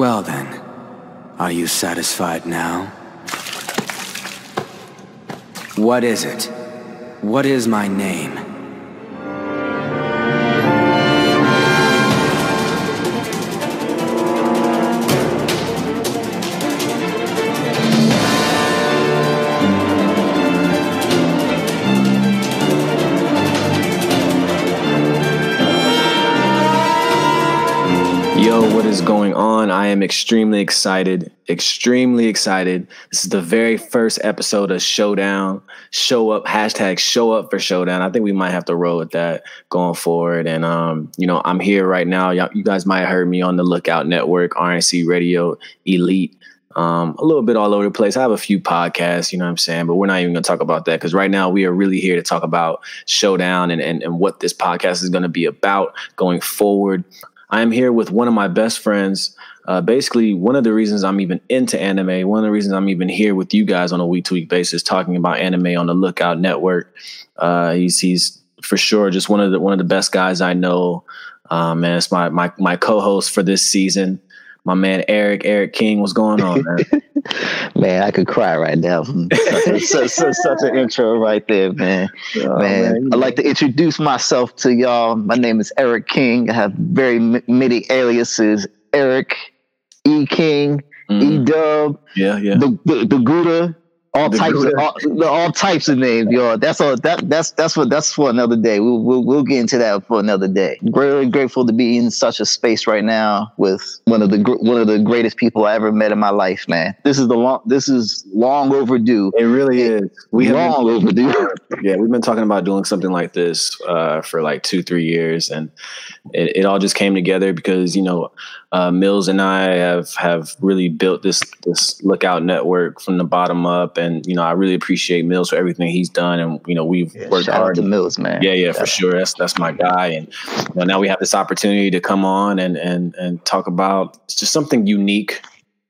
Well then, are you satisfied now? What is it? What is my name? Am extremely excited. Extremely excited. This is the very first episode of Showdown. Show up, hashtag show up for Showdown. I think we might have to roll with that going forward. And um, you know, I'm here right now. Y'all, you guys might have heard me on the Lookout Network, RNC Radio, Elite. Um, a little bit all over the place. I have a few podcasts, you know what I'm saying, but we're not even gonna talk about that because right now we are really here to talk about Showdown and, and, and what this podcast is gonna be about going forward. I am here with one of my best friends. Uh, basically, one of the reasons I'm even into anime, one of the reasons I'm even here with you guys on a week to week basis talking about anime on the Lookout Network. Uh, he's he's for sure just one of the one of the best guys I know. Um, man, it's my my my co-host for this season. My man Erik Erik King, what's going on, man? man, I could cry right now. such, such, such an intro right there, man. Oh, man, man. I'd like to introduce myself to y'all. My name is Erik King. I have very many aliases: Erik, E King, E Mhm. Dub, Yeah, yeah. the, the the Gouda, all The types of all, all types of names, y'all. That's all. That that's that's what that's for another day. We'll we'll, we'll get into that for another day. Really grateful to be in such a space right now with one of the one of the greatest people I ever met in my life, man. This is the long. This is long overdue. It really is. We have been- long overdue. yeah, we've been talking about doing something like this uh, for like two, three years, and it, it all just came together because you know uh, Mills and I have have really built this this lookout network from the bottom up, and you know I really appreciate Mills for everything he's done, and you know we've worked Shout out hard. to Mills, man. Yeah, yeah, for sure. That's that's my guy, and you know, now we have this opportunity to come on and and and talk about it's just something unique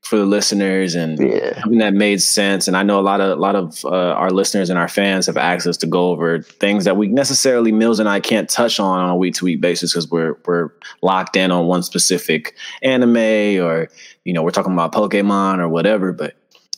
for the listeners and Yeah. something that made sense. And I know a lot of a lot of uh, our listeners and our fans have asked us to go over things that we necessarily Mills and I can't touch on on a week to week basis because we're we're locked in on one specific anime or you know we're talking about Pokemon or whatever. But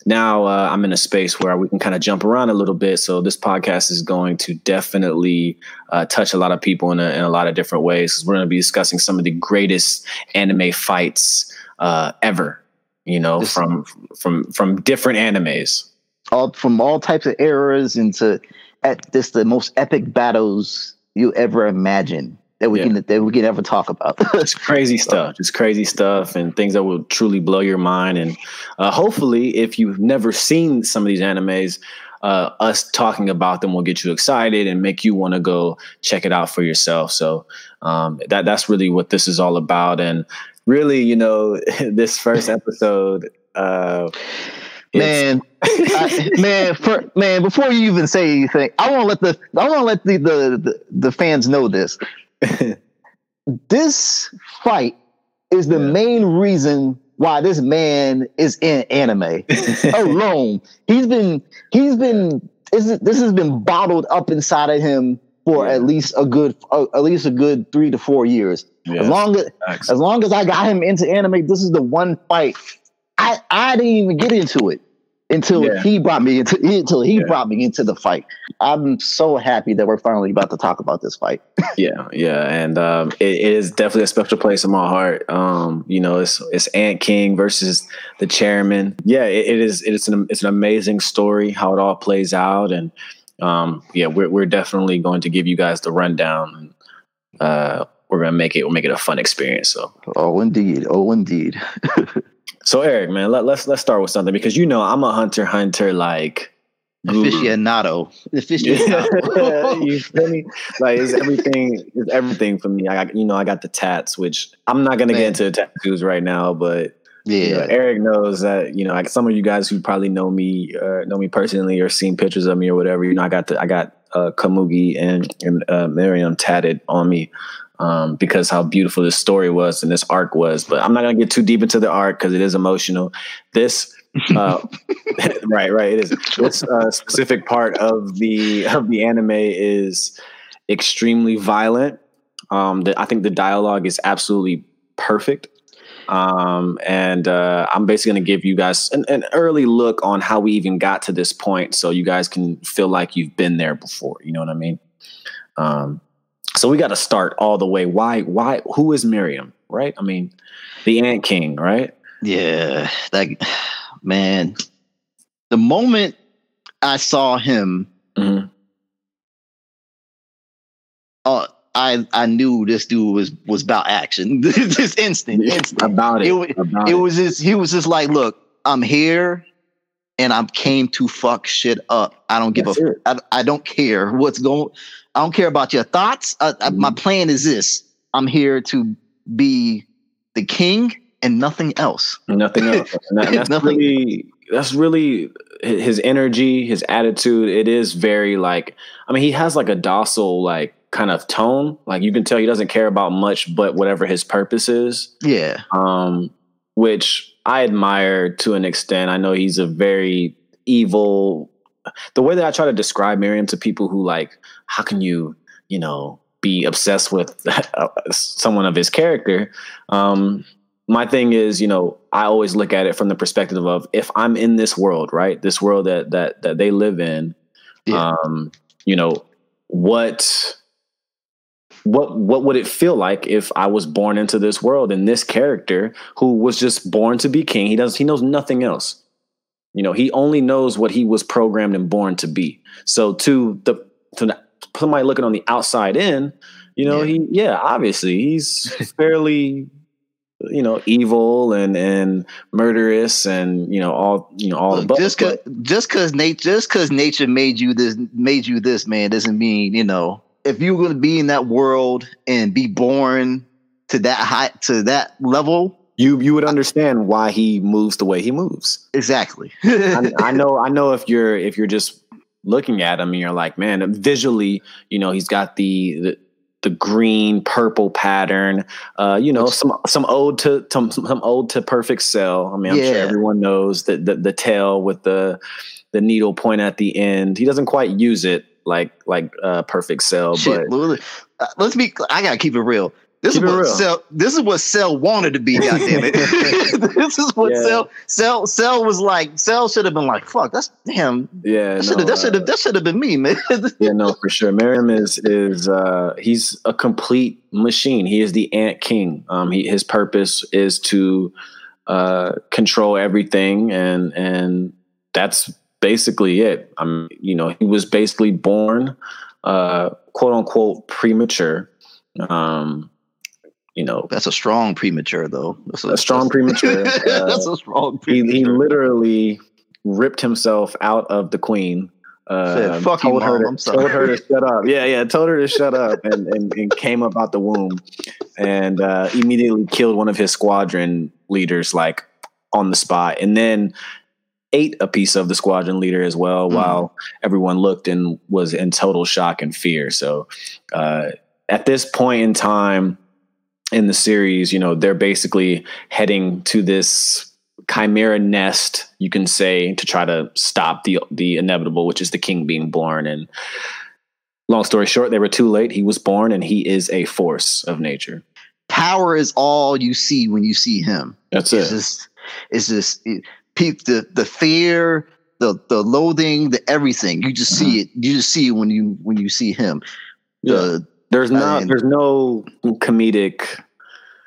now uh, I'm in a space where we can kind of jump around a little bit. So this podcast is going to definitely uh, touch a lot of people in a, in a lot of different ways. We're going to be discussing some of the greatest anime fights uh, ever. You know, This- from from from different animes. all from all types of eras into at this the most epic battles you ever imagine that we Yeah. can that we can ever talk about. It's crazy stuff, It's crazy stuff, and things that will truly blow your mind. And uh, hopefully, if you've never seen some of these animes, uh, us talking about them will get you excited and make you want to go check it out for yourself. So um, that that's really what this is all about. And really, you know, this first episode. Uh, man, I, man, for, man. Before you even say anything, I want to let the I want to let the, the the the fans know this. This fight is the Yeah. main reason why this man is in anime alone. He's been he's been this, this has been bottled up inside of him for Yeah. at least a good uh, at least a good three to four years. yeah, As long as facts. as long as I got him into anime, this is the one fight I I didn't even get into it until Yeah. he brought me into until he Yeah. brought me into the fight. I'm so happy that we're finally about to talk about this fight. Yeah, yeah, and um, it, it is definitely a special place in my heart. Um, you know, it's it's Ant King versus the chairman. Yeah, it, it is. It's an it's an amazing story how it all plays out, and um, yeah, we're we're definitely going to give you guys the rundown. Uh, we're gonna make it we'll make it a fun experience. So, Oh indeed, oh indeed. so Erik, man, let, let's let's start with something because you know I'm a hunter hunter like. guru. Aficionado, Yeah. aficionado. you feel me? Like it's everything. It's everything for me. I got you know I got the tats, which I'm not gonna Man. get into the tattoos right now, but you know, yeah, Erik knows that you know like some of you guys who probably know me, uh, know me personally, or seen pictures of me or whatever. You know, I got the I got uh, Komugi and and uh, Meruem tatted on me. Um, because how beautiful this story was and this arc was, but I'm not gonna get too deep into the arc because it is emotional. This uh, right, right. It is. This uh, specific part of the of the anime is extremely violent. Um, the, I think the dialogue is absolutely perfect. Um, and uh, I'm basically going to give you guys an, an, early look on how we even got to this point, so you guys can feel like you've been there before. You know what I mean? Um, so we got to start all the way. Why? Why? Who is Meruem? Right? I mean, the Ant King, right? Yeah, that man. The moment I saw him, mm-hmm. uh, I I knew this dude was was about action. this instant, instant about it. It, about it, it was just he was just like, look, I'm here, and I came to fuck shit up. I don't give That's a. I, I don't care what's going. I don't care about your thoughts. Uh, mm-hmm. My plan is this: I'm here to be the king and nothing else. Nothing else. And that, that's nothing. really that's really his energy, his attitude. It is very like I mean, he has like a docile like kind of tone. Like you can tell he doesn't care about much but whatever his purpose is. Yeah. Um, which I admire to an extent. I know he's a very evil. The way that I try to describe Meruem to people who like, how can you, you know, be obsessed with someone of his character? Um, my thing is, you know, I always look at it from the perspective of if I'm in this world, right? This world that that that they live in, yeah. um, you know, what what what would it feel like if I was born into this world and this character who was just born to be king? He does he knows nothing else. You know, he only knows what he was programmed and born to be. So to the to the, somebody looking on the outside in, you know, yeah. he yeah, obviously he's fairly you know evil and and murderous and you know all you know all the just cause just cause nature just cause nature made you this made you this man doesn't mean you know if you're going to be in that world and be born to that high to that level you you would understand why he moves the way he moves. Exactly. I, I, know i know if you're if you're just looking at him and you're like man visually you know he's got the, the the green purple pattern uh you know some some ode to some, some ode to perfect cell. I mean i'm yeah. sure everyone knows that the, the tail with the the needle point at the end. He doesn't quite use it like like uh, Perfect Cell. Shit, but uh, let's be. I gotta keep it real. This keep is what. Cell. This is what Cell wanted to be. God damn it! this is what yeah. Cell. Cell. Cell was like. Cell should have been like. Fuck. That's damn. Yeah. That should have. No, that should have. Uh, that should have been me, man. yeah. No, for sure. Meruem is is uh he's a complete machine. He is the Ant King. Um. He his purpose is to uh control everything and and that's basically it. I'm, you know, he was basically born, uh, quote unquote, premature. Um, you know, that's a strong premature, though. That's a, a strong premature. Uh, that's a strong. Premature. He, he literally ripped himself out of the queen. Uh, Fuck told you, her to, told her to shut up. Yeah, yeah, told her to shut up, and, and, and came up out the womb, and uh, immediately killed one of his squadron leaders, like on the spot, and then ate a piece of the squadron leader as well, mm. while everyone looked and was in total shock and fear. So uh, at this point in time in the series, you know, they're basically heading to this chimera nest, you can say, to try to stop the the inevitable, which is the king being born. And long story short, they were too late. He was born, and he is a force of nature. Power is all you see when you see him. That's it's it. Just, it's just the the fear, the the loathing, the everything. You just see mm-hmm. it. You just see it when you when you see him. Yeah. there's not mean, there's no comedic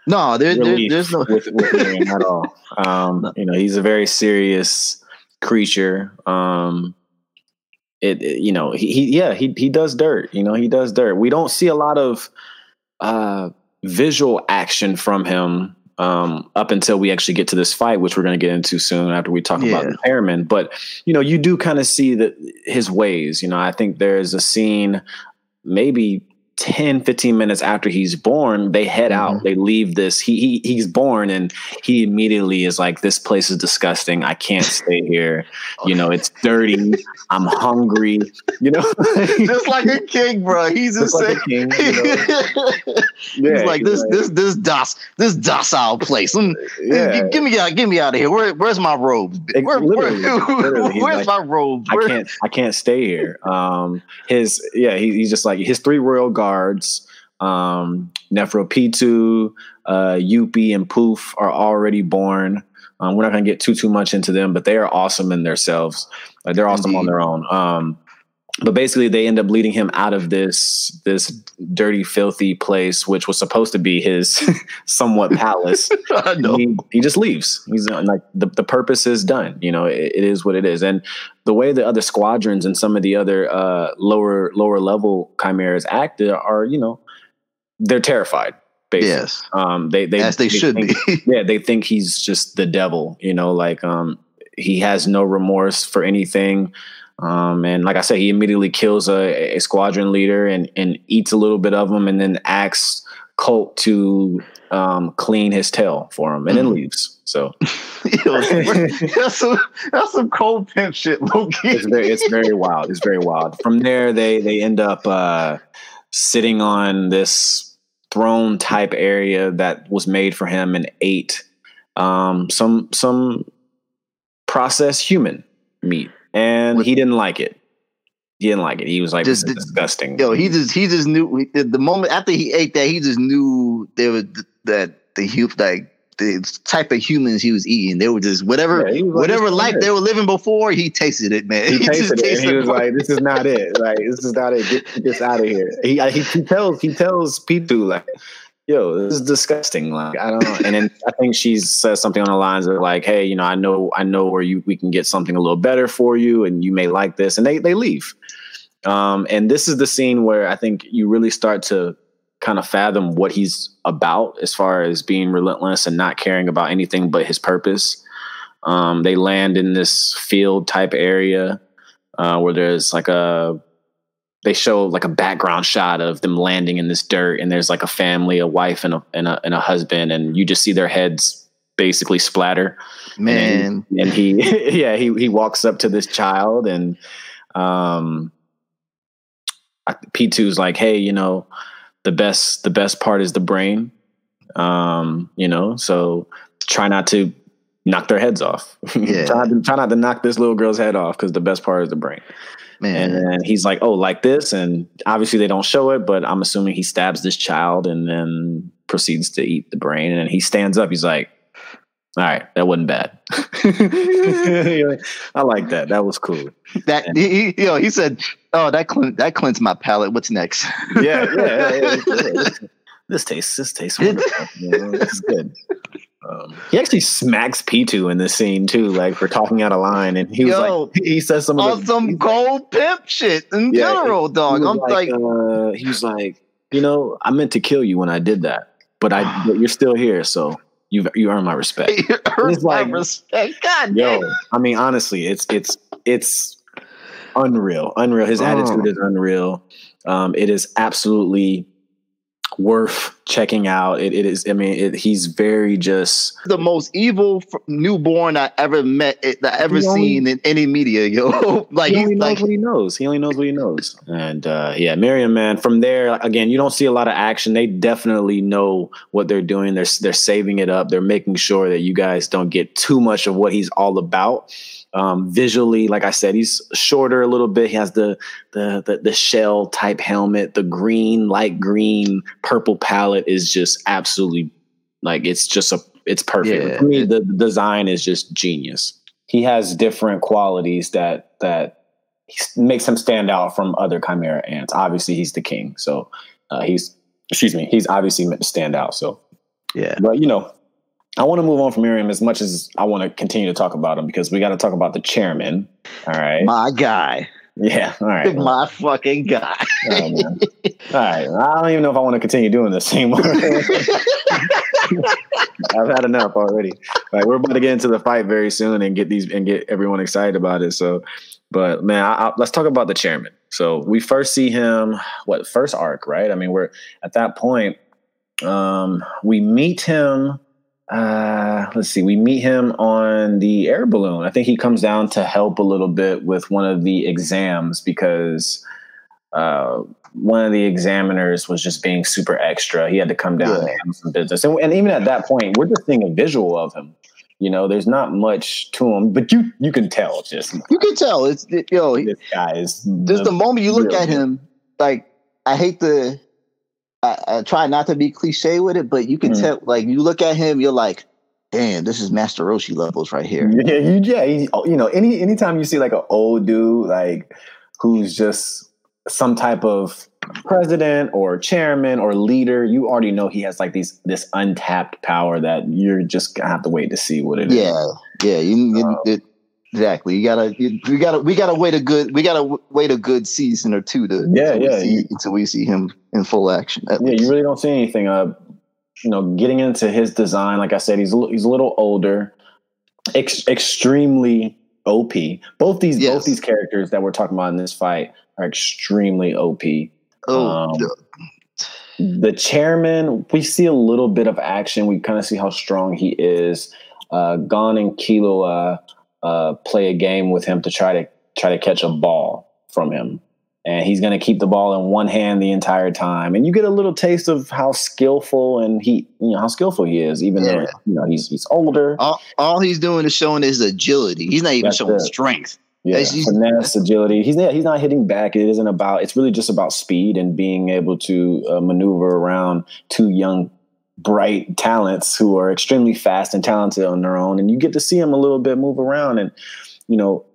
no there, there there's no with, with him at all um you know he's a very serious creature um it, it, you know he, he yeah he he does dirt you know he does dirt we don't see a lot of uh visual action from him um, up until we actually get to this fight, which we're going to get into soon after we talk yeah. about impairment. But you know, you do kind of see that his ways. You know, I think there's a scene, maybe 10 15 minutes after he's born they head mm-hmm. out they leave this he, he he's born and he immediately is like this place is disgusting. I can't stay here. You know it's dirty. I'm hungry. You know? Just like a king bro. He's just like a king you know? yeah, he's like this like, this this dos this docile place. Yeah. give me out give me out of here. Where, where's my robes where, literally, where, literally, where's like, my robes i can't i can't stay here. Um his yeah he, he's just like his three royal guards, um, Neferpitou, uh, Youpi and Poof are already born. Um, we're not going to get too too much into them, but they are awesome in themselves. Like they're awesome on their own. Um, but basically, they end up leading him out of this this dirty, filthy place, which was supposed to be his somewhat palace. He, he just leaves. He's uh, like the, the purpose is done. You know, it, it is what it is. And the way the other squadrons and some of the other uh, lower lower level chimeras act are, you know, they're terrified. Basically. Yes, Um, they they as they should think, be. yeah, they think he's just the devil. You know, like um, he has no remorse for anything. Um, and like I said, he immediately kills a, a squadron leader and and eats a little bit of him, and then asks Colt to um, clean his tail for him, and then Mhm. leaves. So that's some that's some cold pimp shit, Loki. it's very it's very wild. It's very wild. From there, they they end up uh, sitting on this throne type area that was made for him and ate um, some some processed human meat, and he didn't like it. He didn't like it. He was like, Just- "This is disgusting." Yo, he just he just knew the, moment after he ate that, he just knew there was that the hu like the type of humans he was eating. They were just whatever Yeah, whatever life good." they were living before. He tasted it, man. he just tasted it, and he was it. like, "This is not it. Like, this is not it. Get this out of here." He, he he tells he tells Pitou like, "Yo, this is disgusting." Like, I don't know. And then I think she says something on the lines of like, "Hey, you know, I know I know where you we can get something a little better for you, and you may like this." And they they leave. Um, and this is the scene where I think you really start to kind of fathom what he's about as far as being relentless and not caring about anything but his purpose. Um, they land in this field type area uh, where there's like a they show like a background shot of them landing in this dirt and there's like a family a wife and a and a, and a husband and you just see their heads basically splatter man. and he yeah he he walks up to this child and um Pitou's like hey you know the best the best part is the brain um you know so try not to knock their heads off Yeah. try, not to, try not to knock this little girl's head off because the best part is the brain Man, and then he's like, "Oh, like this," and obviously they don't show it, but I'm assuming he stabs this child and then proceeds to eat the brain. And he stands up. He's like, "All right, that wasn't bad. I like that. That was cool. that he, he, you know, he said, "Oh, that clean, that cleansed my palate. What's next?" Yeah, yeah. yeah, yeah. This tastes. This tastes wonderful. You know, this is good." Um, he actually smacks Pitou in this scene too, like for talking out of line, and he was Yo, like, he says some of On the, some he's like- cold pimp shit in Yeah, general, He dog. was I'm like, uh, he was like, you know, I meant to kill you when I did that, but I, but you're still here, so you you earn my respect. you earned It's my like- respect. God Yo, damn. I mean, honestly, it's it's it's unreal, unreal. His Oh. attitude is unreal. Um, it is absolutely worth checking out. It, it is. I mean, it, he's very just. the most evil f- newborn I ever met, that I ever only- seen in any media, yo. like he only knows like, what he knows. He only knows what he knows. And uh, yeah, Meruem, man. From there, again, you don't see a lot of action. They definitely know what they're doing. They're they're saving it up. They're making sure that you guys don't get too much of what he's all about. Um, visually, like I said, he's shorter a little bit. He has the, the the the shell type helmet. The green, light green, purple palette is just absolutely like it's just a it's perfect. Yeah. For me, the, the design is just genius. He has different qualities that that makes him stand out from other chimera ants. Obviously, he's the king, so uh, he's excuse me, he's obviously meant to stand out. So, yeah. but you know, I want to move on from Meruem as much as I want to continue to talk about him because we got to talk about the chairman. All right, My guy, yeah, all right. my fucking guy. Oh, man. All right, I don't even know if I want to continue doing this anymore. I've had enough already. Like we're about to get into the fight very soon and get these and get everyone excited about it. So, but man, I, I, let's talk about the chairman. So we first see him what first arc, right? I mean, we're at that point. Um, we meet him. Uh, let's see. We meet him on the air balloon. I think he comes down to help a little bit with one of the exams because uh, one of the examiners was just being super extra. He had to come down Yeah. and handle some business. And, and even at that point, we're just seeing a visual of him. You know, there's not much to him, but you you can tell just You can tell it's it- yo. this guy is Just the moment you look real at him, like I hate to, I, I try not to be cliche with it, but you can Mhm. tell. Like you look at him, you're like, damn, this is Master Roshi levels right here. Yeah, you yeah, he- you know, any anytime you see like an old dude like who's just some type of president or chairman or leader, you already know he has like these this untapped power that you're just gonna have to wait to see what it is. Yeah, yeah. You, you- Oh. it- exactly. You gotta, you, we gotta, we gotta wait a good, we gotta wait a good season or two to, Yeah, until we yeah, see, until we see him in full action. Yeah, least. you really don't see anything. Uh, you know, getting into his design, like I said, he's a he's a little older, ex- extremely OP. Both these Yes. both these characters that we're talking about in this fight are extremely OP. oh, um, the- The chairman, we see a little bit of action. We kind of see how strong he is. Uh, Gon and Killua uh, uh, play a game with him to try to try to catch a ball from him, and he's going to keep the ball in one hand the entire time. And you get a little taste of how skillful and he, you know, how skillful he is, even though you know he's he's older. all, all he's doing is showing his agility. He's not even That's showing it. strength. Yeah, he's- finesse, agility. He's not, he's not hitting back. It isn't about. It's really just about speed and being able to uh, maneuver around two young, bright talents who are extremely fast and talented on their own. And you get to see them a little bit move around, and you know,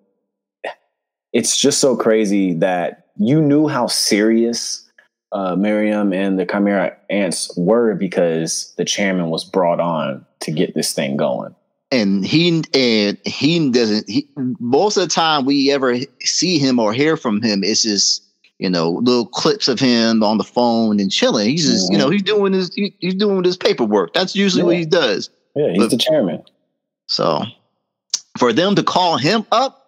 it's just so crazy that you knew how serious uh, Meruem and the Chimera ants were because the chairman was brought on to get this thing going. and he and he doesn't he, most of the time we ever see him or hear from him it's just you know little clips of him on the phone and chilling he's just you know mm-hmm. he's doing his he, he's doing his paperwork that's usually what he does Yeah, he's But- the chairman. so for them to call him up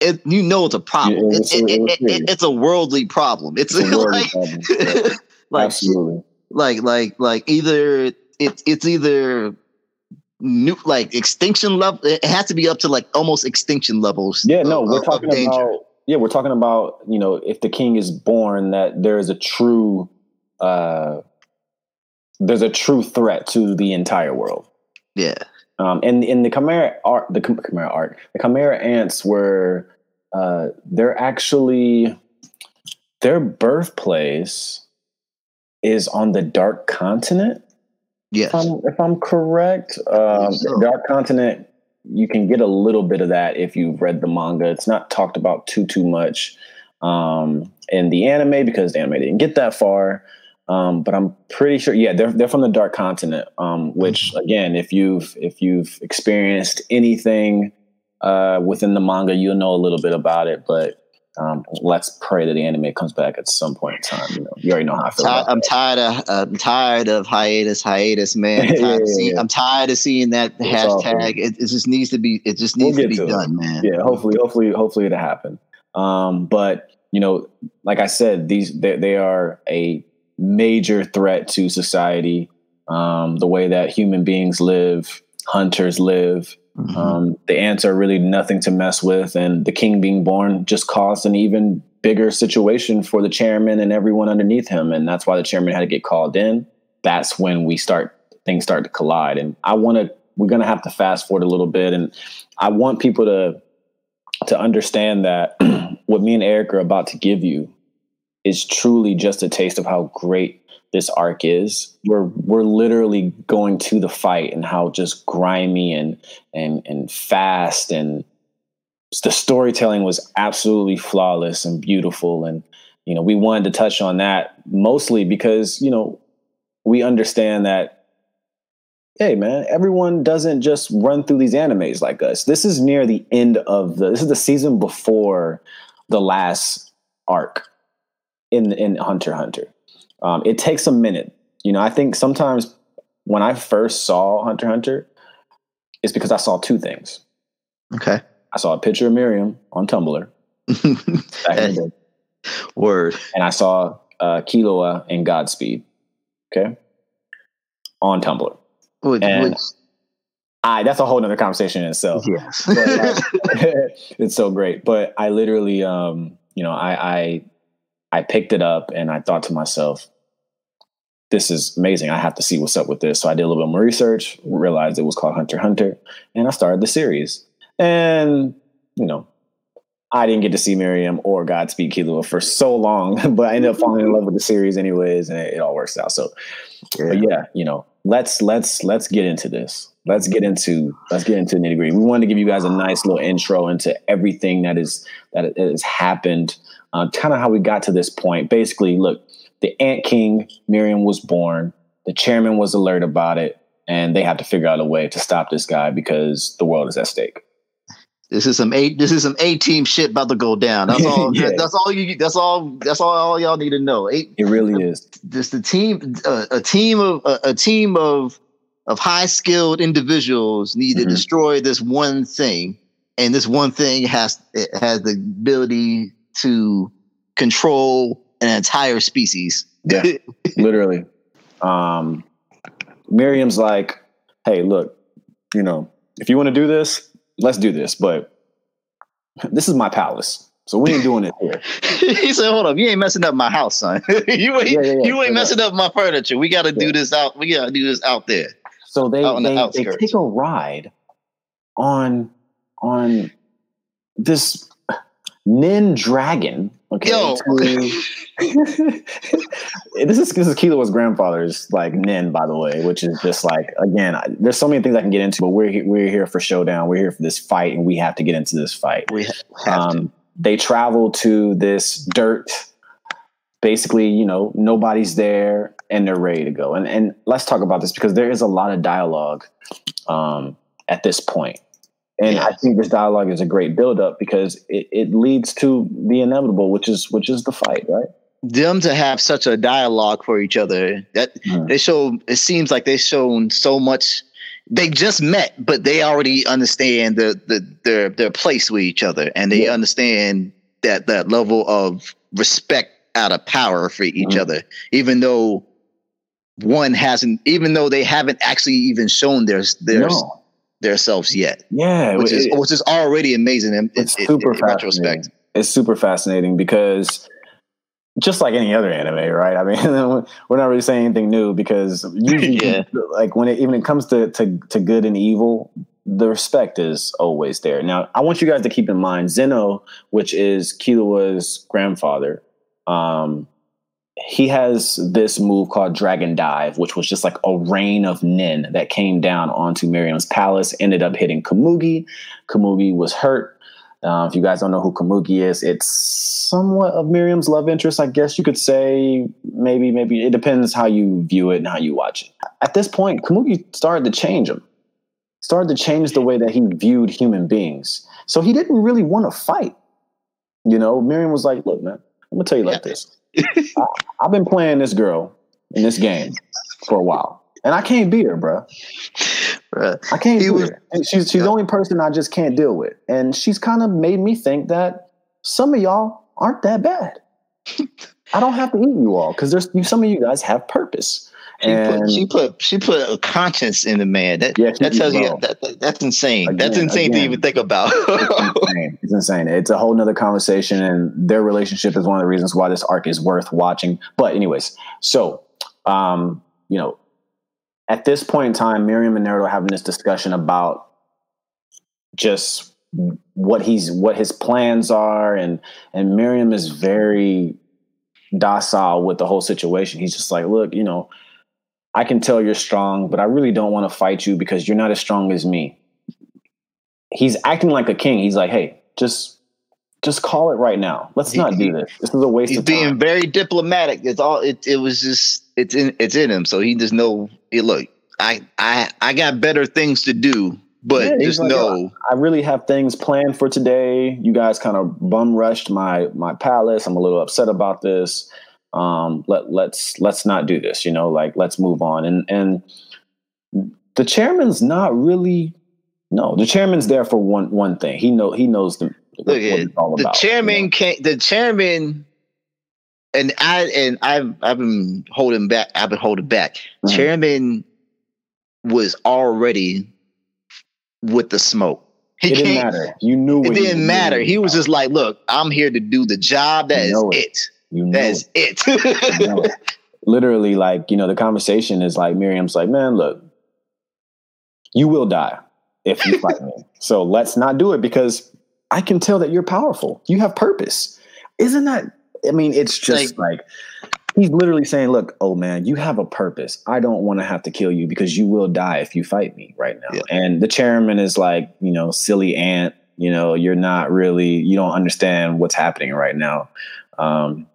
it, you know it's a problem Yeah, it it, it, it it, it, it's a worldly problem it's, It's a worldly like problem. Yeah. like Absolutely. like like like either it's it's either new like extinction level it has to be up to like almost extinction levels Yeah, no, of- we're talking danger. about yeah, we're talking about, you know, if the king is born that there is a true uh there's a true threat to the entire world. yeah Um and in the Chimera art the Chim- Chimera art, the Chimera ants were uh they're actually their birthplace is on the dark continent. yes if I'm, if I'm correct, um, so. Dark Continent, you can get a little bit of that if you've read the manga. It's not talked about too too much um, in the anime because the anime didn't get that far. Um, but I'm pretty sure, yeah, they're they're from the Dark Continent. Um, which again, if you've if you've experienced anything uh, within the manga, you'll know a little bit about it. But um, let's pray that the anime comes back at some point in time. You know, you already know how I feel. I'm that. tired of I'm tired of hiatus hiatus man I'm tired, Yeah, of, seeing, yeah. I'm tired of seeing that It's hashtag it, it just needs to be it just We'll needs to be to it. done man yeah hopefully hopefully hopefully it'll happen um but you know like i said these they, they are a major threat to society um the way that human beings live hunters live Mhm. um the ants are really nothing to mess with and the king being born just caused an even bigger situation for the chairman and everyone underneath him and that's why the chairman had to get called in that's when we start things start to collide and i want to we're going to have to fast forward a little bit and i want people to to understand that what me and Erik are about to give you is truly just a taste of how great this arc is. We're we're literally going to the fight and how just grimy and and and fast and the storytelling was absolutely flawless and beautiful and you know we wanted to touch on that mostly because you know we understand that hey man everyone doesn't just run through these animes like us this is near the end of the this is the season before the last arc in in hunter hunter um, it takes a minute. You know i think sometimes when i first saw hunter hunter it's because i saw two things. Okay. I saw a picture of Meruem on tumblr back in the day, word. And i saw uh, Killua and godspeed okay on tumblr. Which, And- which I that's a whole nother conversation in itself. yes. But, uh, it's so great. But I literally, um, you know, I, I I picked it up and I thought to myself, this is amazing. I have to see what's up with this. So I did a little bit more research, realized it was called Hunter Hunter, and I started the series. And you know, I didn't get to see Meruem or Godspeed Killua for so long, but I ended up falling in love with the series anyways, and it, it all works out. So, yeah. yeah, you know, let's let's let's get into this. Let's get into let's get into nitty gritty. We wanted to give you guys a nice little intro into everything that is that has happened, uh, kind of how we got to this point. Basically, look, the Ant King Meruem was born. The chairman was alert about it, and they had to figure out a way to stop this guy because the world is at stake. This is some a this is some A team shit about to go down. That's all. yeah. That's all you. That's all. That's all, all y'all need to know. Eight, it really is. This the team. Uh, a team of uh, a team of of high skilled individuals need mm-hmm. to destroy this one thing, and this one thing has it has the ability to control an entire species. Yeah, literally. Um, Meruem's like, "Hey, look, you know, if you want to do this, let's do this, but this is my palace. So we ain't doing it here. he said, "Hold up, you ain't messing up my house, son. you ain't, yeah, yeah, yeah. you ain't messing up my furniture. We got to do this out. We got to do this out there." So they they, the they take a ride on on this Nen dragon. Okay, Yo. this is this is Killua's grandfather's like Nen, by the way, which is just like again, I, there's so many things I can get into, but we're we're here for showdown. We're here for this fight, and we have to get into this fight. We have um, They travel to this dirt. Basically, you know, nobody's there, and they're ready to go. And and let's talk about this because there is a lot of dialogue um, at this point. And yeah. I think this dialogue is a great buildup because it, it leads to the inevitable, which is which is the fight, right? them to have such a dialogue for each other that mm. they show it seems like they've shown so much they just met but they already understand the, the their their place with each other and they yeah. understand that that level of respect out of power for each mm. other even though one hasn't even though they haven't actually even shown their their no. Their selves yet yeah which is which is already amazing in, it's in, super in, in retrospect it's super fascinating because just like any other anime, right? I mean, we're not really saying anything new because usually, yeah. like when it even it comes to, to to good and evil, the respect is always there. Now, I want you guys to keep in mind Zeno, which is Killua's grandfather. Um, he has this move called Dragon Dive, which was just like a rain of nen that came down onto Meruem's palace, ended up hitting Komugi. Komugi was hurt. Uh, if you guys don't know who Komugi is, it's somewhat of Meruem's love interest, I guess you could say. Maybe, maybe it depends how you view it and how you watch it. At this point, Komugi started to change him, started to change the way that he viewed human beings. So he didn't really want to fight. You know, Meruem was like, "Look, man, I'm gonna tell you like this. I, I've been playing this girl in this game for a while, and I can't beat her, bro. I can't he was, her. And she's she's the only person I just can't deal with. And she's kind of made me think that some of y'all aren't that bad. I don't have to eat you all because there's some of you guys have purpose. She put, she put she put a conscience in the man. That yeah, that tells you that, that, that's insane. Again, that's insane again, to even think about. it's, insane. it's insane. It's a whole nother conversation, and their relationship is one of the reasons why this arc is worth watching. But anyways, so um, you know, at this point in time, Meruem and Netero are having this discussion about just what he's what his plans are, and and Meruem is very docile with the whole situation. He's just like, look, you know, I can tell you're strong, but I really don't want to fight you because you're not as strong as me. He's acting like a king. He's like, hey, just just call it right now. Let's not do this. This is a waste he's of time. being very diplomatic. It's all it, it was just it's in it's in him. So he just know look, I I I got better things to do, but yeah, just like, know I really have things planned for today. You guys kind of bum rushed my my palace. I'm a little upset about this. Um, let let's let's not do this. You know, like let's move on. And and the chairman's not really no. The chairman's there for one one thing. He know he knows the Look at the about, chairman you know? can't. The chairman and I and I've I've been holding back. I've been holding back. Mm-hmm. Chairman was already with the smoke. He it didn't matter. You knew it didn't matter. He was just like, "Look, I'm here to do the job. That you is it. it. You know That's it." it. Literally, like you know, the conversation is like Meruem's like, "Man, look, you will die if you fight me. So let's not do it because I can tell that you're powerful. You have purpose. Isn't that? I mean, it's just like, like he's literally saying, "Look, oh man, you have a purpose. I don't want to have to kill you because you will die if you fight me right now." Yeah. And the chairman is like, you know, silly ant. You know, you're not really. You don't understand what's happening right now. Um,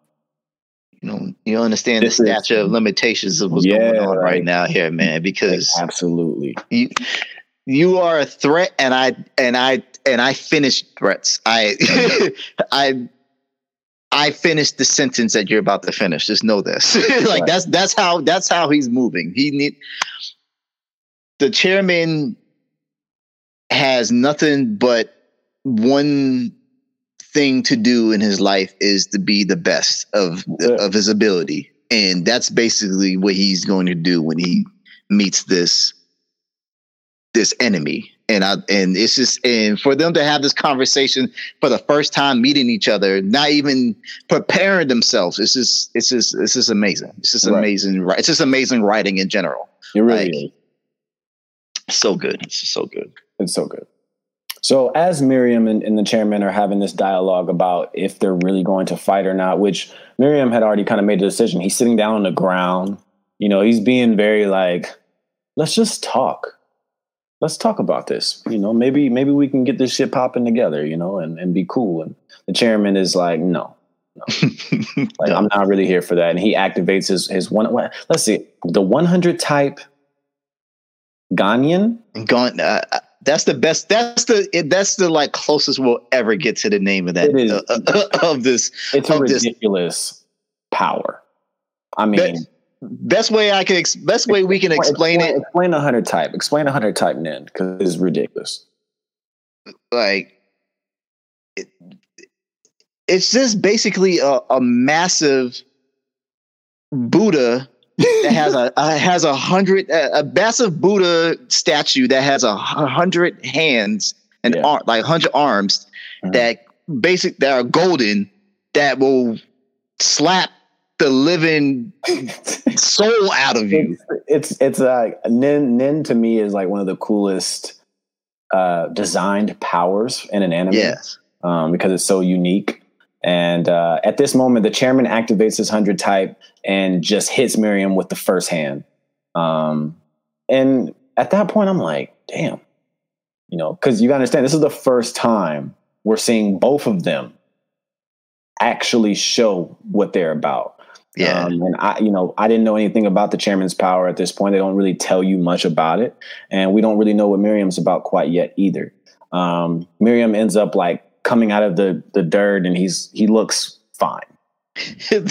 you know, you understand the statute of limitations of what's yeah, going on right. right now here, man. Because absolutely, you you are a threat, and I and I and I finish threats. I I I finished the sentence that you're about to finish. Just know this. like right. that's that's how that's how he's moving. He need the chairman has nothing but one thing to do in his life is to be the best of yeah. of his ability, and that's basically what he's going to do when he meets this this enemy. And I and it's just and for them to have this conversation for the first time meeting each other, not even preparing themselves, it's just it's just it's just amazing. It's just right. amazing. It's just amazing writing in general. It really like, so good. It's just so good. It's so good. So as Meruem and, and, the chairman are having this dialogue about if they're really going to fight or not, which Meruem had already kind of made the decision. He's sitting down on the ground. You know, he's being very like, let's just talk. Let's talk about this. You know, maybe maybe we can get this shit popping together, you know, and, and be cool. And the chairman is like, no. no. like I'm not really here for that. And he activates his his one let's see, the 100 type Ganyan. Gan, uh, that's the best. That's the that's the like closest we'll ever get to the name of that uh, of this. It's a ridiculous this. power. I mean, best way I can best way we can explain, explain it. Explain a hundred type. Explain a hundred type Nen because it's ridiculous. Like it, it's just basically a, a massive Buddha that has a uh, has a hundred a massive Buddha statue that has a hundred hands and yeah. ar- like hundred arms mm-hmm. that basic that are golden that will slap the living soul out of you. It's it's, it's uh Nin Nen to me is like one of the coolest uh designed powers in an anime. Yes. Um, because it's so unique. And uh, at this moment, the chairman activates his 100 type and just hits Meruem with the first hand. Um, and at that point, I'm like, damn, you know, because you understand this is the first time we're seeing both of them actually show what they're about. Yeah. Um, and I, you know, I didn't know anything about the chairman's power at this point. They don't really tell you much about it. And we don't really know what Meruem's about quite yet either. Um, Meruem ends up like coming out of the the dirt, and he's he looks fine. yo,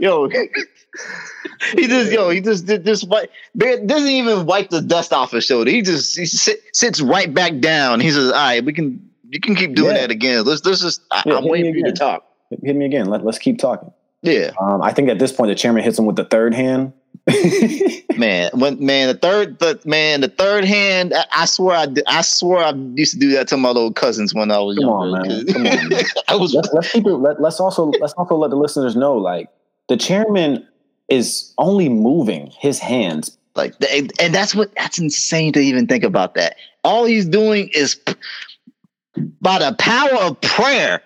yo, he just yo, he just did this. Wipe, doesn't even wipe the dust off his shoulder. He just he sit, sits right back down. He says, "All right, we can you can keep doing yeah. that again. Let's let's just. I, am waiting for you to talk. Hit me again. Let, let's keep talking." Yeah. Um, I think at this point the chairman hits him with the third hand. man, when man, the third, the man, the third hand. I, I swear, I, I swear, I used to do that to my little cousins when I was Come younger. On, man. Come on, man. I was. Let's, let's keep it. Let, let's also let's also let the listeners know, like the chairman is only moving his hands. Like, and, and that's what that's insane to even think about. That all he's doing is by the power of prayer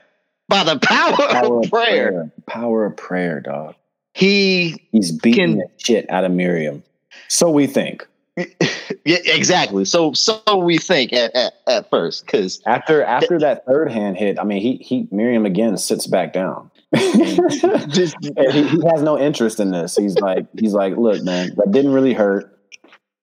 by the power, power of, prayer. prayer. Power of prayer, dog. He he's beating can, the shit out of Meruem. So we think. yeah, exactly. So so we think at, at, at first because after after that third hand hit, I mean he he Meruem again sits back down. Just he, he, has no interest in this. He's like he's like, look, man, that didn't really hurt.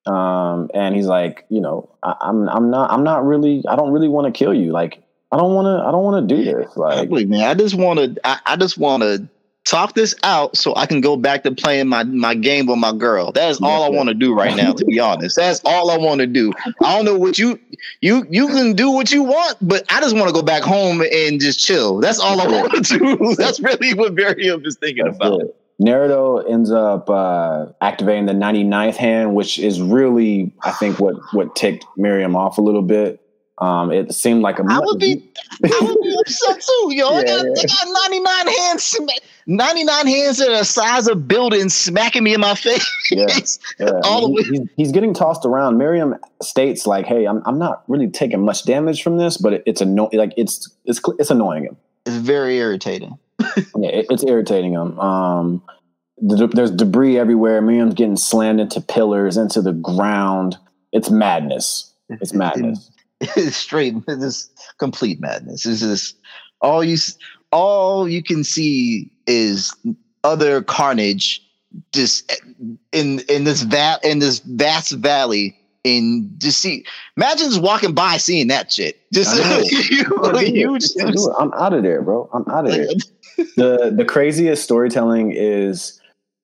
Um, and he's like, you know, I, I'm I'm not I'm not really I don't really want to kill you. Like I don't want to. I don't want to do this. Like, man, I just want to. I, I, just want to talk this out so I can go back to playing my my game with my girl. That is all I want to do right now. To be honest, that's all I want to do. I don't know what you you you can do what you want, but I just want to go back home and just chill. That's all I want to do. That's really what Meruem is thinking that's about. It. Netero ends up uh, activating the 99th hand, which is really, I think, what what ticked Meruem off a little bit Um, it seemed like a. I would be, I would be upset too, yo. I, got, I got 99 hands, 99 hands that are the size of buildings smacking me in my face. Yeah, yeah. All the way. he's, he's getting tossed around. Meruem states like, "Hey, I'm I'm not really taking much damage from this, but it, it's anno- like it's it's it's annoying him. It's very irritating. Yeah, it, it's irritating him. Um, the, there's debris everywhere. Meruem's getting slammed into pillars, into the ground. It's madness. It's madness. It's straight. It's complete madness. It's just all you s- all you can see is other carnage just in in this va- in this vast valley. And just see, imagine just walking by seeing that shit. Just I know. a huge. Can't do it. I'm out of there, bro. I'm out of there. the the craziest storytelling is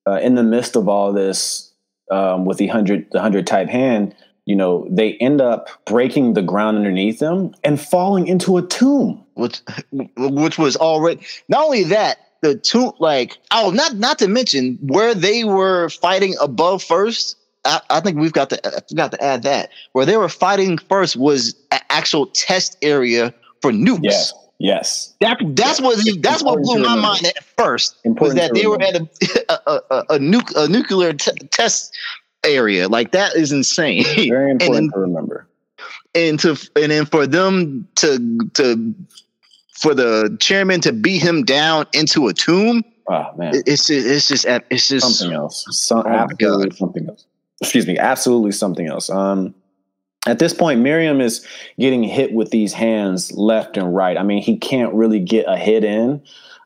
uh, in the midst of all this um, with the hundred the hundred type hand. You know, they end up breaking the ground underneath them and falling into a tomb. which which was already not only that the two like oh not not to mention where they were fighting above first I, I think we've got to I forgot to add that where they were fighting first was an actual test area for nukes. Yes, yes. That that's what that's what blew my mind at first was Important that to they were at a a, a, a, nuke, a nuclear t- test area like that is insane. Very important then- to remember. and to and then for them to to for the chairman to beat him down into a tomb Oh man, it's just it's just it's just something else. Oh absolutely something else. Excuse me, absolutely something else. Um, at this point, Meruem is getting hit with these hands left and right. I mean, he can't really get a hit in.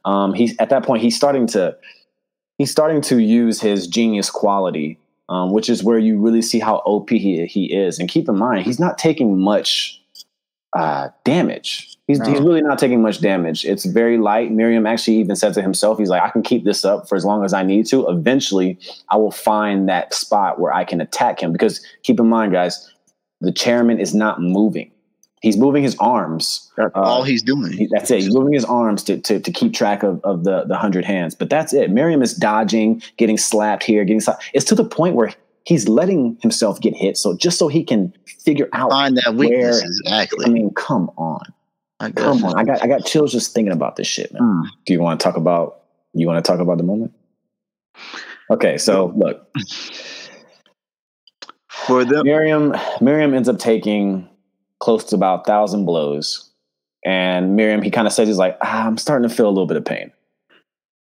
Um, he's at that point he's starting to he's starting to use his genius quality, um, which is where you really see how OP he he is. And keep in mind, he's not taking much uh, damage. He's, No. he's really not taking much damage. It's very light. Meruem actually even said to himself, he's like, I can keep this up for as long as I need to. Eventually, I will find that spot where I can attack him. Because keep in mind, guys, the chairman is not moving. He's moving his arms. Uh, all he's doing That's it. He's moving his arms to, to, to keep track of, of the, the hundred hands. But that's it. Meruem is dodging, getting slapped here, getting slapped. It's to the point where he's letting himself get hit. So just so he can figure out. find that where- weakness I mean, come on. I Come on. I got I got chills just thinking about this shit, man. Hmm. Do you want to talk about you want to talk about the moment? Okay, so look, for them Meruem Meruem ends up taking close to about thousand blows. And Meruem, he kind of says he's like, ah, I'm starting to feel a little bit of pain.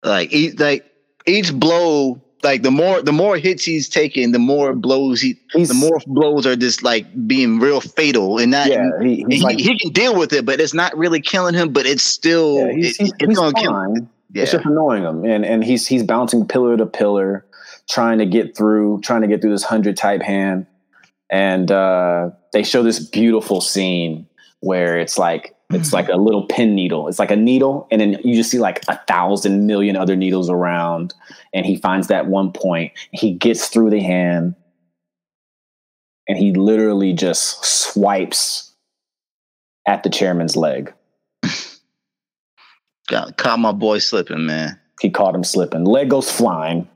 like each like each blow like the more the more hits he's taking the more blows he He's the more blows are just like being real fatal and that yeah, he, he, like he can deal with it but it's not really killing him but it's still yeah, he's, it- he's, it's he's gonna kill fine. yeah It's just annoying him, and and he's he's bouncing pillar to pillar, trying to get through, trying to get through this hundred type hand, and uh, they show this beautiful scene where it's like it's like a little pin needle. It's like a needle, and then you just see like a thousand million other needles around, and he finds that one point. He gets through the hand, and he literally just swipes at the chairman's leg. got caught my boy slipping man He caught him slipping. Leg goes flying.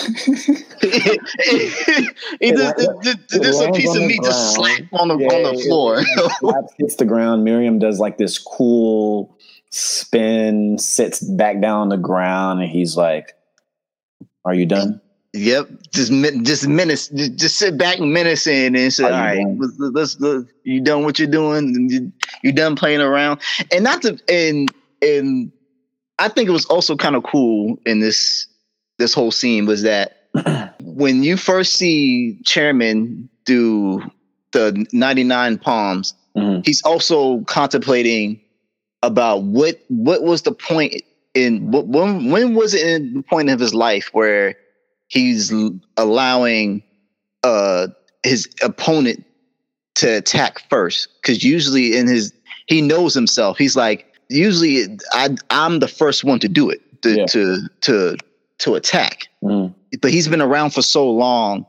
He just, it just a piece of meat just slapped on the Yeah, on the floor it slaps, hits the ground. Meruem does like this cool spin, sits back down on the ground, and he's like, "Are you done?" Yep, just just menace, just, sit back menacing and say, "All right, done? let's, let's, let's- you done what you're doing? You, you done playing around?" And not to and and I think it was also kind of cool in this this whole scene was that when you first see Chairman do the 99 palms, Mhm. he's also contemplating about what what was the point in what when when was it in the point of his life where he's allowing uh his opponent to attack first because usually in his he knows himself he's like usually I I'm the first one to do it to Yeah. to to to attack Mhm. but he's been around for so long.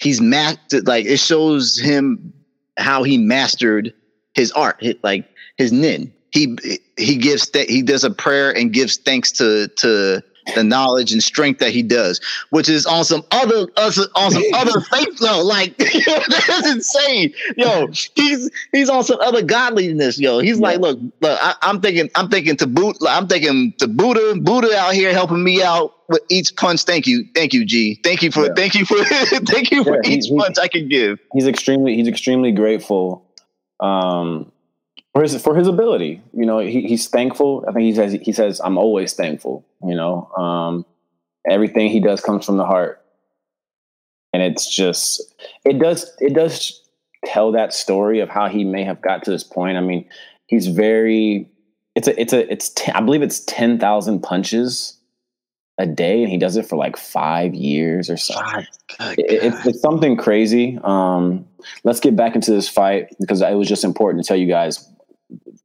He's mastered like it shows him how he mastered his art, hi- like his nen. He he gives th- he does a prayer and gives thanks to to the knowledge and strength that he does, which is on some other us on some other faith though. Like that's insane. Yo, he's he's on some other godliness. Yo, he's yeah. like, look, look, I, am thinking, I'm thinking to boot, I'm thinking to Buddha, Buddha out here helping me out with each punch. Thank you, thank you, G. Thank you for, yeah. thank you for, thank you for yeah, each punch I can give. He's extremely, he's extremely grateful. Um, for his for his ability. You know, he, he's thankful. I think he says he says I'm always thankful. You know, um, everything he does comes from the heart, and it's just it does it does tell that story of how he may have got to this point. I mean, he's very it's a it's a it's I believe it's ten thousand punches a day, and he does it for like five years or so. It, it's, it's something crazy. Um, let's get back into this fight because it was just important to tell you guys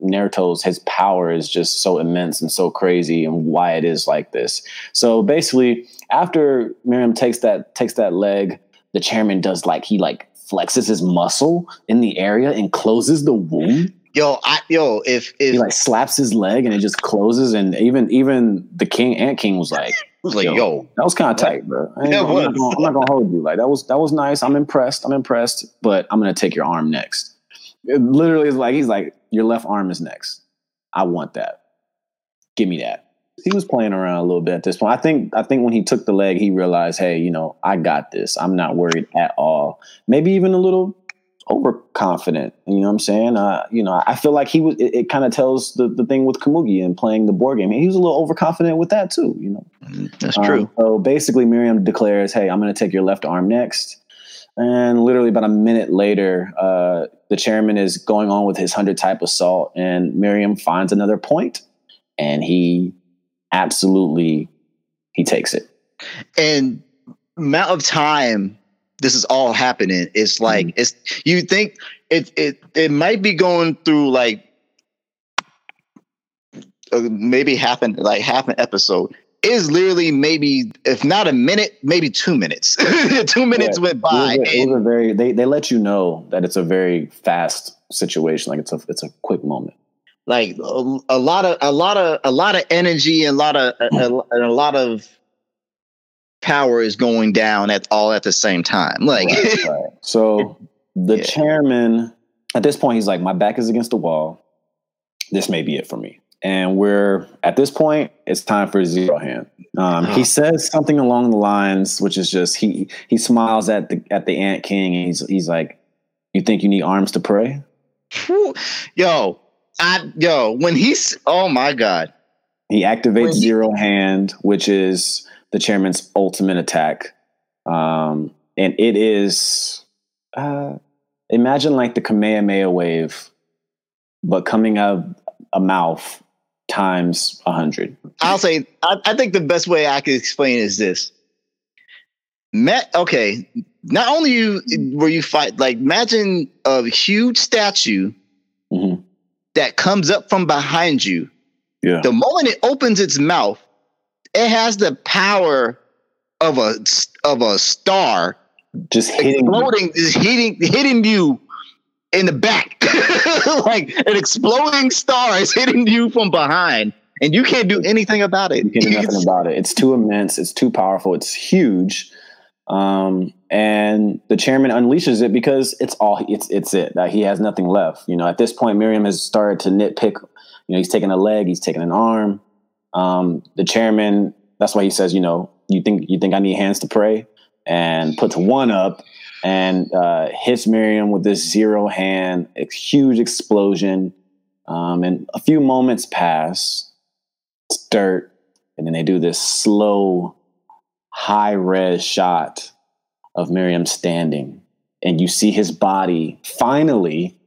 Netero's his power is just so immense and so crazy and why it is like this. So basically, after Meruem takes that takes that leg, the chairman does like he like flexes his muscle in the area and closes the wound. Yo, I yo, if if he like slaps his leg and it just closes, and even even the king Ant King was like, was like, yo, yo that was kind of tight, bro. I yeah, I'm, not not gonna hold you. Like that was that was nice. I'm impressed. I'm impressed, but I'm gonna take your arm next. It literally is like he's like, your left arm is next. I want that. Give me that. He was playing around a little bit at this point. I think I think when he took the leg, he realized, hey, you know, I got this. I'm not worried at all. Maybe even a little overconfident. You know what I'm saying? Uh, you know, I feel like he was. It, it kind of tells the, the thing with Komugi and playing the board game. He was a little overconfident with that too. You know, mm, that's um, true. So basically, Meruem declares, "Hey, I'm going to take your left arm next." And literally about a minute later, uh, the chairman is going on with his 100 type assault, and Meruem finds another point, and he absolutely he takes it. And amount of time this is all happening is like mm-hmm. it's you think it it it might be going through like uh, maybe half an like half an episode is literally maybe if not a minute, maybe two minutes. two minutes yeah, went by. It was, a, it was a very they they let you know that it's a very fast situation. Like it's a it's a quick moment. Like a, a lot of a lot of a lot of energy and a lot of a, a, a lot of power is going down at all at the same time. Like right, right. so the yeah. chairman at this point he's like, my back is against the wall. This may be it for me and we're at this point it's time for zero hand. Um, he says something along the lines which is just he he smiles at the at the ant king and he's he's like you think you need arms to pray? Yo i yo when he's oh my god. He activates he, zero hand which is the chairman's ultimate attack. Um, and it is uh, imagine like the kamehameha wave but coming out of a mouth times a hundred. I'll say I, I, think the best way I could explain is this. Met okay, not only you where you fight, like imagine a huge statue mm-hmm. that comes up from behind you. Yeah. The moment it opens its mouth, it has the power of a of a star just hitting exploding, just hitting hitting you in the back. like an exploding star is hitting you from behind, and you can't do anything about it. You can't do nothing about it. It's too immense. It's too powerful. It's huge. Um, and the chairman unleashes it because it's all it's it's it that he has nothing left. You know, at this point, Meruem has started to nitpick. You know, he's taking a leg, he's taking an arm. Um, the chairman. That's why he says, you know, you think you think I need hands to pray, and puts one up and uh, hits Meruem with this zero hand, a huge explosion. Um, and a few moments pass, it's dirt, and then they do this slow, high res shot of Meruem standing. And you see his body finally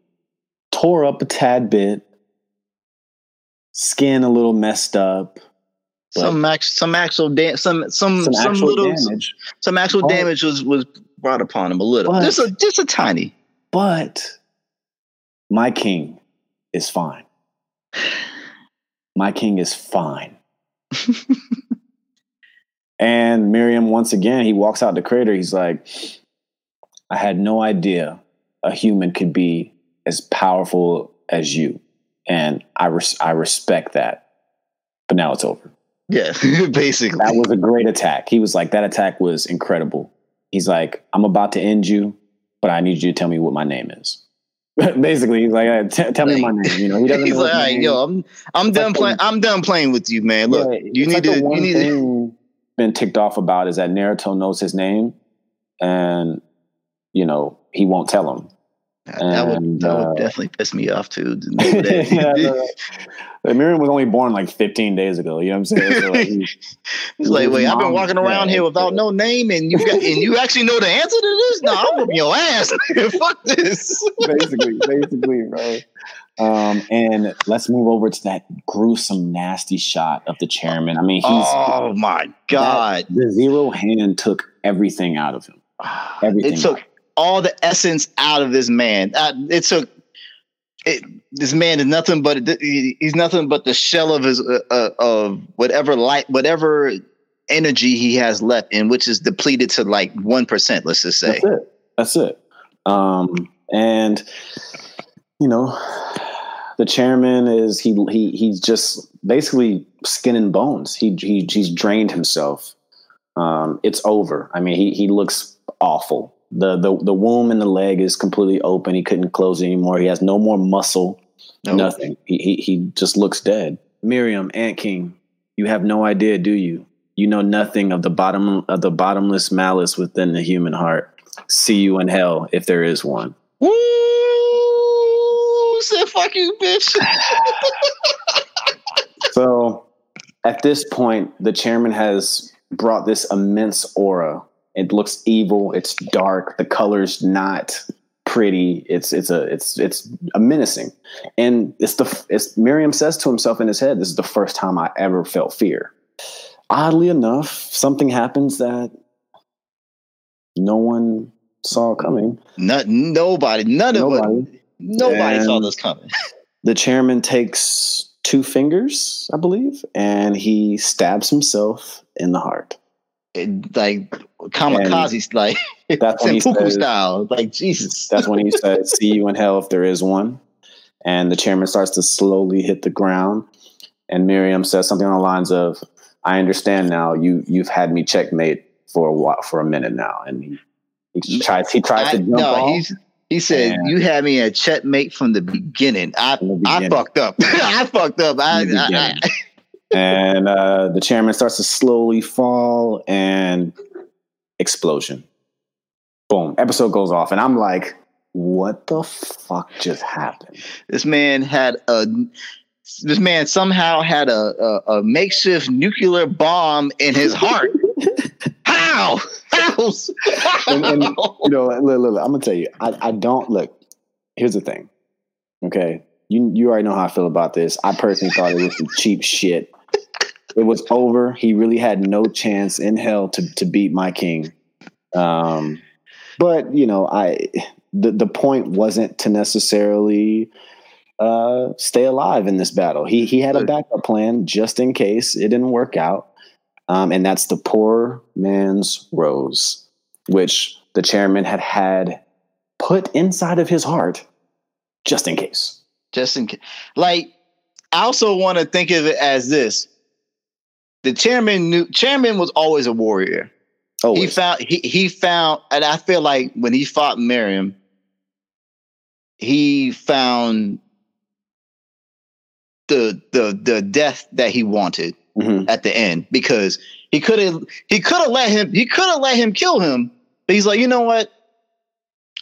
tore up a tad bit, skin a little messed up. Some max, some actual da- some some some, some little damage. some actual oh. damage was was brought upon him a little. But, just a just a tiny. But my king is fine. My king is fine. and Meruem, once again, he walks out the crater. He's like, I had no idea a human could be as powerful as you. And I, res- I respect that. But now it's over. Yeah, basically. That was a great attack. He was like, that attack was incredible. He's like, I'm about to end you, but I need you to tell me what my name is. Basically, he's like, t- tell me my name. You know, he doesn't. He's like, right, yo, I'm I'm It's done like playing. I'm done playing with you, man. Look, Yeah, you need like to. the You need to. been ticked off about is that Netero knows his name, and you know he won't tell him. That would And, that uh, would definitely piss me off too. to yeah, the- the Meruem was only born like 15 days ago. You know what I'm saying? So, like, he- He's like, wait, I've been walking around here without no name, and you got, and you actually know the answer to this? No, I'm whooping your ass. Fuck this. basically, basically, bro. Um, and let's move over to that gruesome, nasty shot of the chairman. I mean, he's oh my god! the zero hand took everything out of him. Everything. It took all the essence out of this man. Uh, it took it, this man is nothing but he- he's nothing but the shell of his uh, uh, of whatever light, whatever energy he has left, in which is depleted to like one percent. Let's just say. That's it. That's it. Um, and you know, the chairman is he he he's just basically skin and bones. He he he's drained himself. Um, it's over. I mean, he he looks awful. The the the womb in the leg is completely open. He couldn't close it anymore. He has no more muscle. Nope. Nothing. He, he he just looks dead. Meruem, Ant King, you have no idea, do you? You know nothing of the bottom of the bottomless malice within the human heart. See you in hell if there is one. Woo! Said fuck you, bitch. So at this point, the chairman has brought this immense aura. It looks evil. It's dark. The color's not pretty. It's it's a it's it's a menacing. And it's the it's Meruem says to himself in his head, "This is the first time I ever felt fear." Oddly enough, something happens that no one saw coming. Not, nobody, none of it. Nobody. Nobody saw this coming. The chairman takes two fingers, I believe, and he stabs himself in the heart. It, like kamikaze, like That's when he says- style. Like Jesus. That's when he said, "See you in hell if there is one." And the chairman starts to slowly hit the ground, and Meruem says something on the lines of, "I understand now. You you've had me checkmate for a while, for a minute now." And he, he tries he tries I, to jump no, off. he's he said And- you had me at checkmate from the beginning. I the I fucked up. I fucked up. I, I, I, beginning. And uh, the chairman starts to slowly fall and explosion. Boom. Episode goes off and i'm like what the fuck just happened? This man had a this man somehow had a, a, a makeshift nuclear bomb in his heart. How? How? And- and- you know look, look, look, i'm gonna tell you I, I don't look here's the thing okay? You you already know how i feel about this. I personally thought it was some cheap shit it was over. He really had no chance in hell to to beat my king. Um but you know i the, the point wasn't to necessarily uh stay alive in this battle. He he had a backup plan just in case it didn't work out. Um and that's the poor man's rose which the chairman had had put inside of his heart just in case. Just in case. Like, I also want to think of it as this: the chairman knew chairman was always a warrior. He found he he found, and I feel like when he fought Meruem, he found the the the death that he wanted Mhm. at the end because he could have he could have let him he could have let him kill him, but he's like, you know what?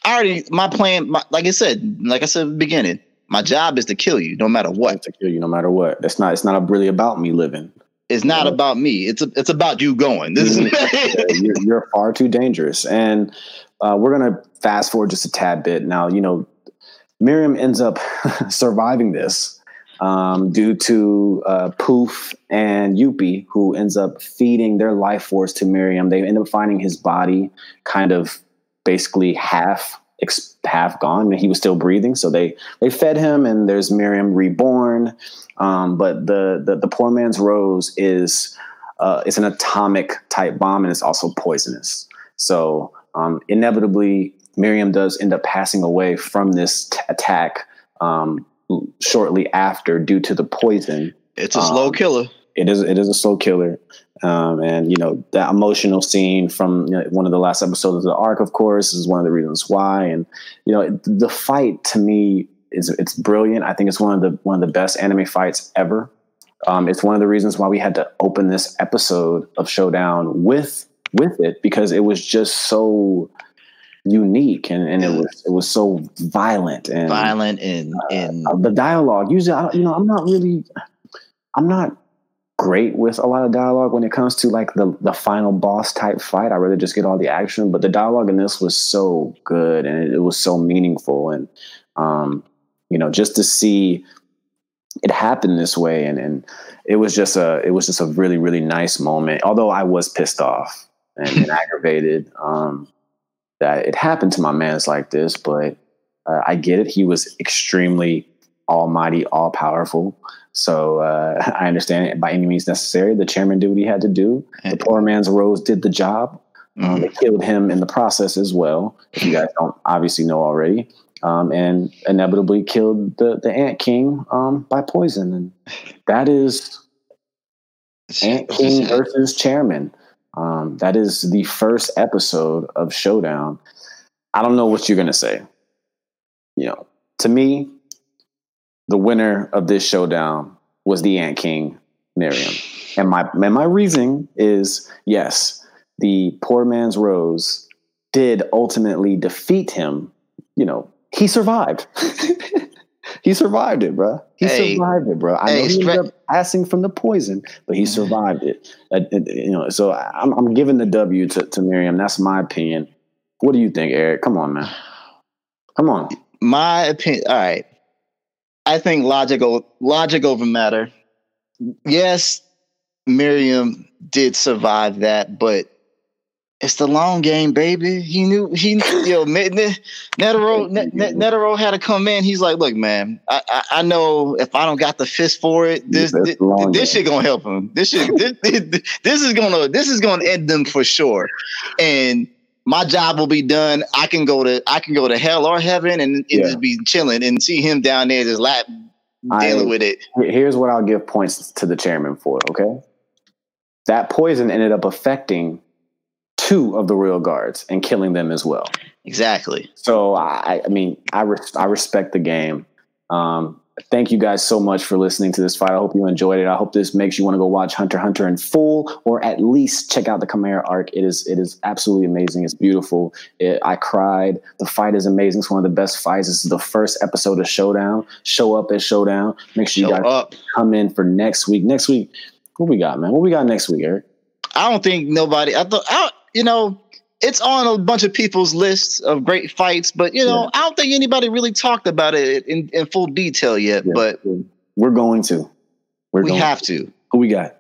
I already my plan, my, like I said, like I said at the beginning, my job is to kill you no matter what. to kill you no matter what. It's not. It's not really about me living. It's not Yeah. about me. It's a, it's about you going. This is you're, you're far too dangerous. And uh, we're gonna fast forward just a tad bit. Now, you know, Meruem ends up surviving this um, due to uh, Pouf and Youpi, who ends up feeding their life force to Meruem. They end up finding his body kind of basically half ex- half gone. And he was still breathing, so they they fed him, and there's Meruem reborn. Um, but the, the the poor man's rose is uh, it's an atomic type bomb, and it's also poisonous. So um, inevitably, Meruem does end up passing away from this t- attack um, shortly after due to the poison. it's a slow Um, killer. it is it is a slow killer. Um, and you know that emotional scene from you know, one of the last episodes of the arc, of course, is one of the reasons why. And you know the fight to me is it's brilliant. I think it's one of the one of the best anime fights ever. Um, it's one of the reasons why we had to open this episode of Showdown with with it because it was just so unique and, and it was it was so violent and violent and and uh, the dialogue. Usually, I, you know, I'm not really, I'm not great with a lot of dialogue when it comes to like the the final boss type fight. I really just get all the action, but the dialogue in this was so good and it, it was so meaningful and um, you know, just to see it happened this way and and it was just a it was just a really really nice moment. Although I was pissed off and, and aggravated um, that it happened to my man's like this, but uh, I get it. He was extremely almighty, all powerful. So uh, I understand it by any means necessary. The chairman did what he had to do. The poor man's rose did the job. Um, mm-hmm. they killed him in the process as well. If you guys don't obviously know already, um, and inevitably killed the the Ant King um, by poison, and that is Ant King versus Chairman. Um, that is the first episode of Showdown. I don't know what you're gonna say. You know, to me, the winner of this showdown was the Ant King, Meruem. And my and my reasoning is yes, the poor man's rose did ultimately defeat him. You know, he survived. he survived it, bro. He hey, survived it, bro. I hey, know he ended up passing from the poison, but he survived it. Uh, you know, so I'm, I'm giving the W to, to Meruem. That's my opinion. What do you think, Erik? Come on, man. Come on. My opinion. All right. I think logic, logic over matter. Yes, Meruem did survive that, but it's the long game, baby. He knew he yo Netero Netero had to come in. He's like, look, man, I, I, I know if I don't got the fist for it, this this, this shit gonna help him. This shit this, this, this is gonna this is gonna end them for sure. And my job will be done. I can go to I can go to hell or heaven and, and yeah. just be chilling and see him down there just lap dealing I, with it. Here's what I'll give points to the chairman for. Okay, that poison ended up affecting two of the royal guards and killing them as well. Exactly. So I, I mean, I res- I respect the game. Um, thank you guys so much for listening to this fight. I hope you enjoyed it. I hope this makes you want to go watch Hunter Hunter in full, or at least check out the Chimera arc. It is it is absolutely amazing. It's beautiful. It, I cried. The fight is amazing. It's one of the best fights. This is the first episode of Showdown. Show up at Showdown. Make sure Show you guys up. come in for next week. Next week, what we got, man? What we got next week, Erik? I don't think nobody. I thought. I, you know, it's on a bunch of people's lists of great fights, but you know, yeah. I don't think anybody really talked about it in, in full detail yet. Yeah. But we're going to. We're we going have to. Who we got?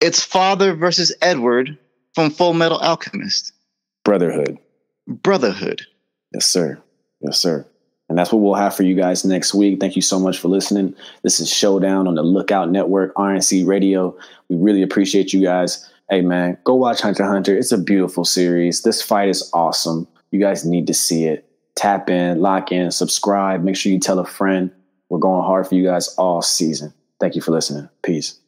It's Father versus Edward from Full Metal Alchemist. Brotherhood. Brotherhood. Yes, sir. Yes, sir. And that's what we'll have for you guys next week. Thank you so much for listening. This is Showdown on the Lookout Network, RNC Radio. We really appreciate you guys hey man, go watch Hunter Hunter. It's a beautiful series. This fight is awesome. You guys need to see it. Tap in, lock in, subscribe. Make sure you tell a friend. We're going hard for you guys all season. Thank you for listening. Peace.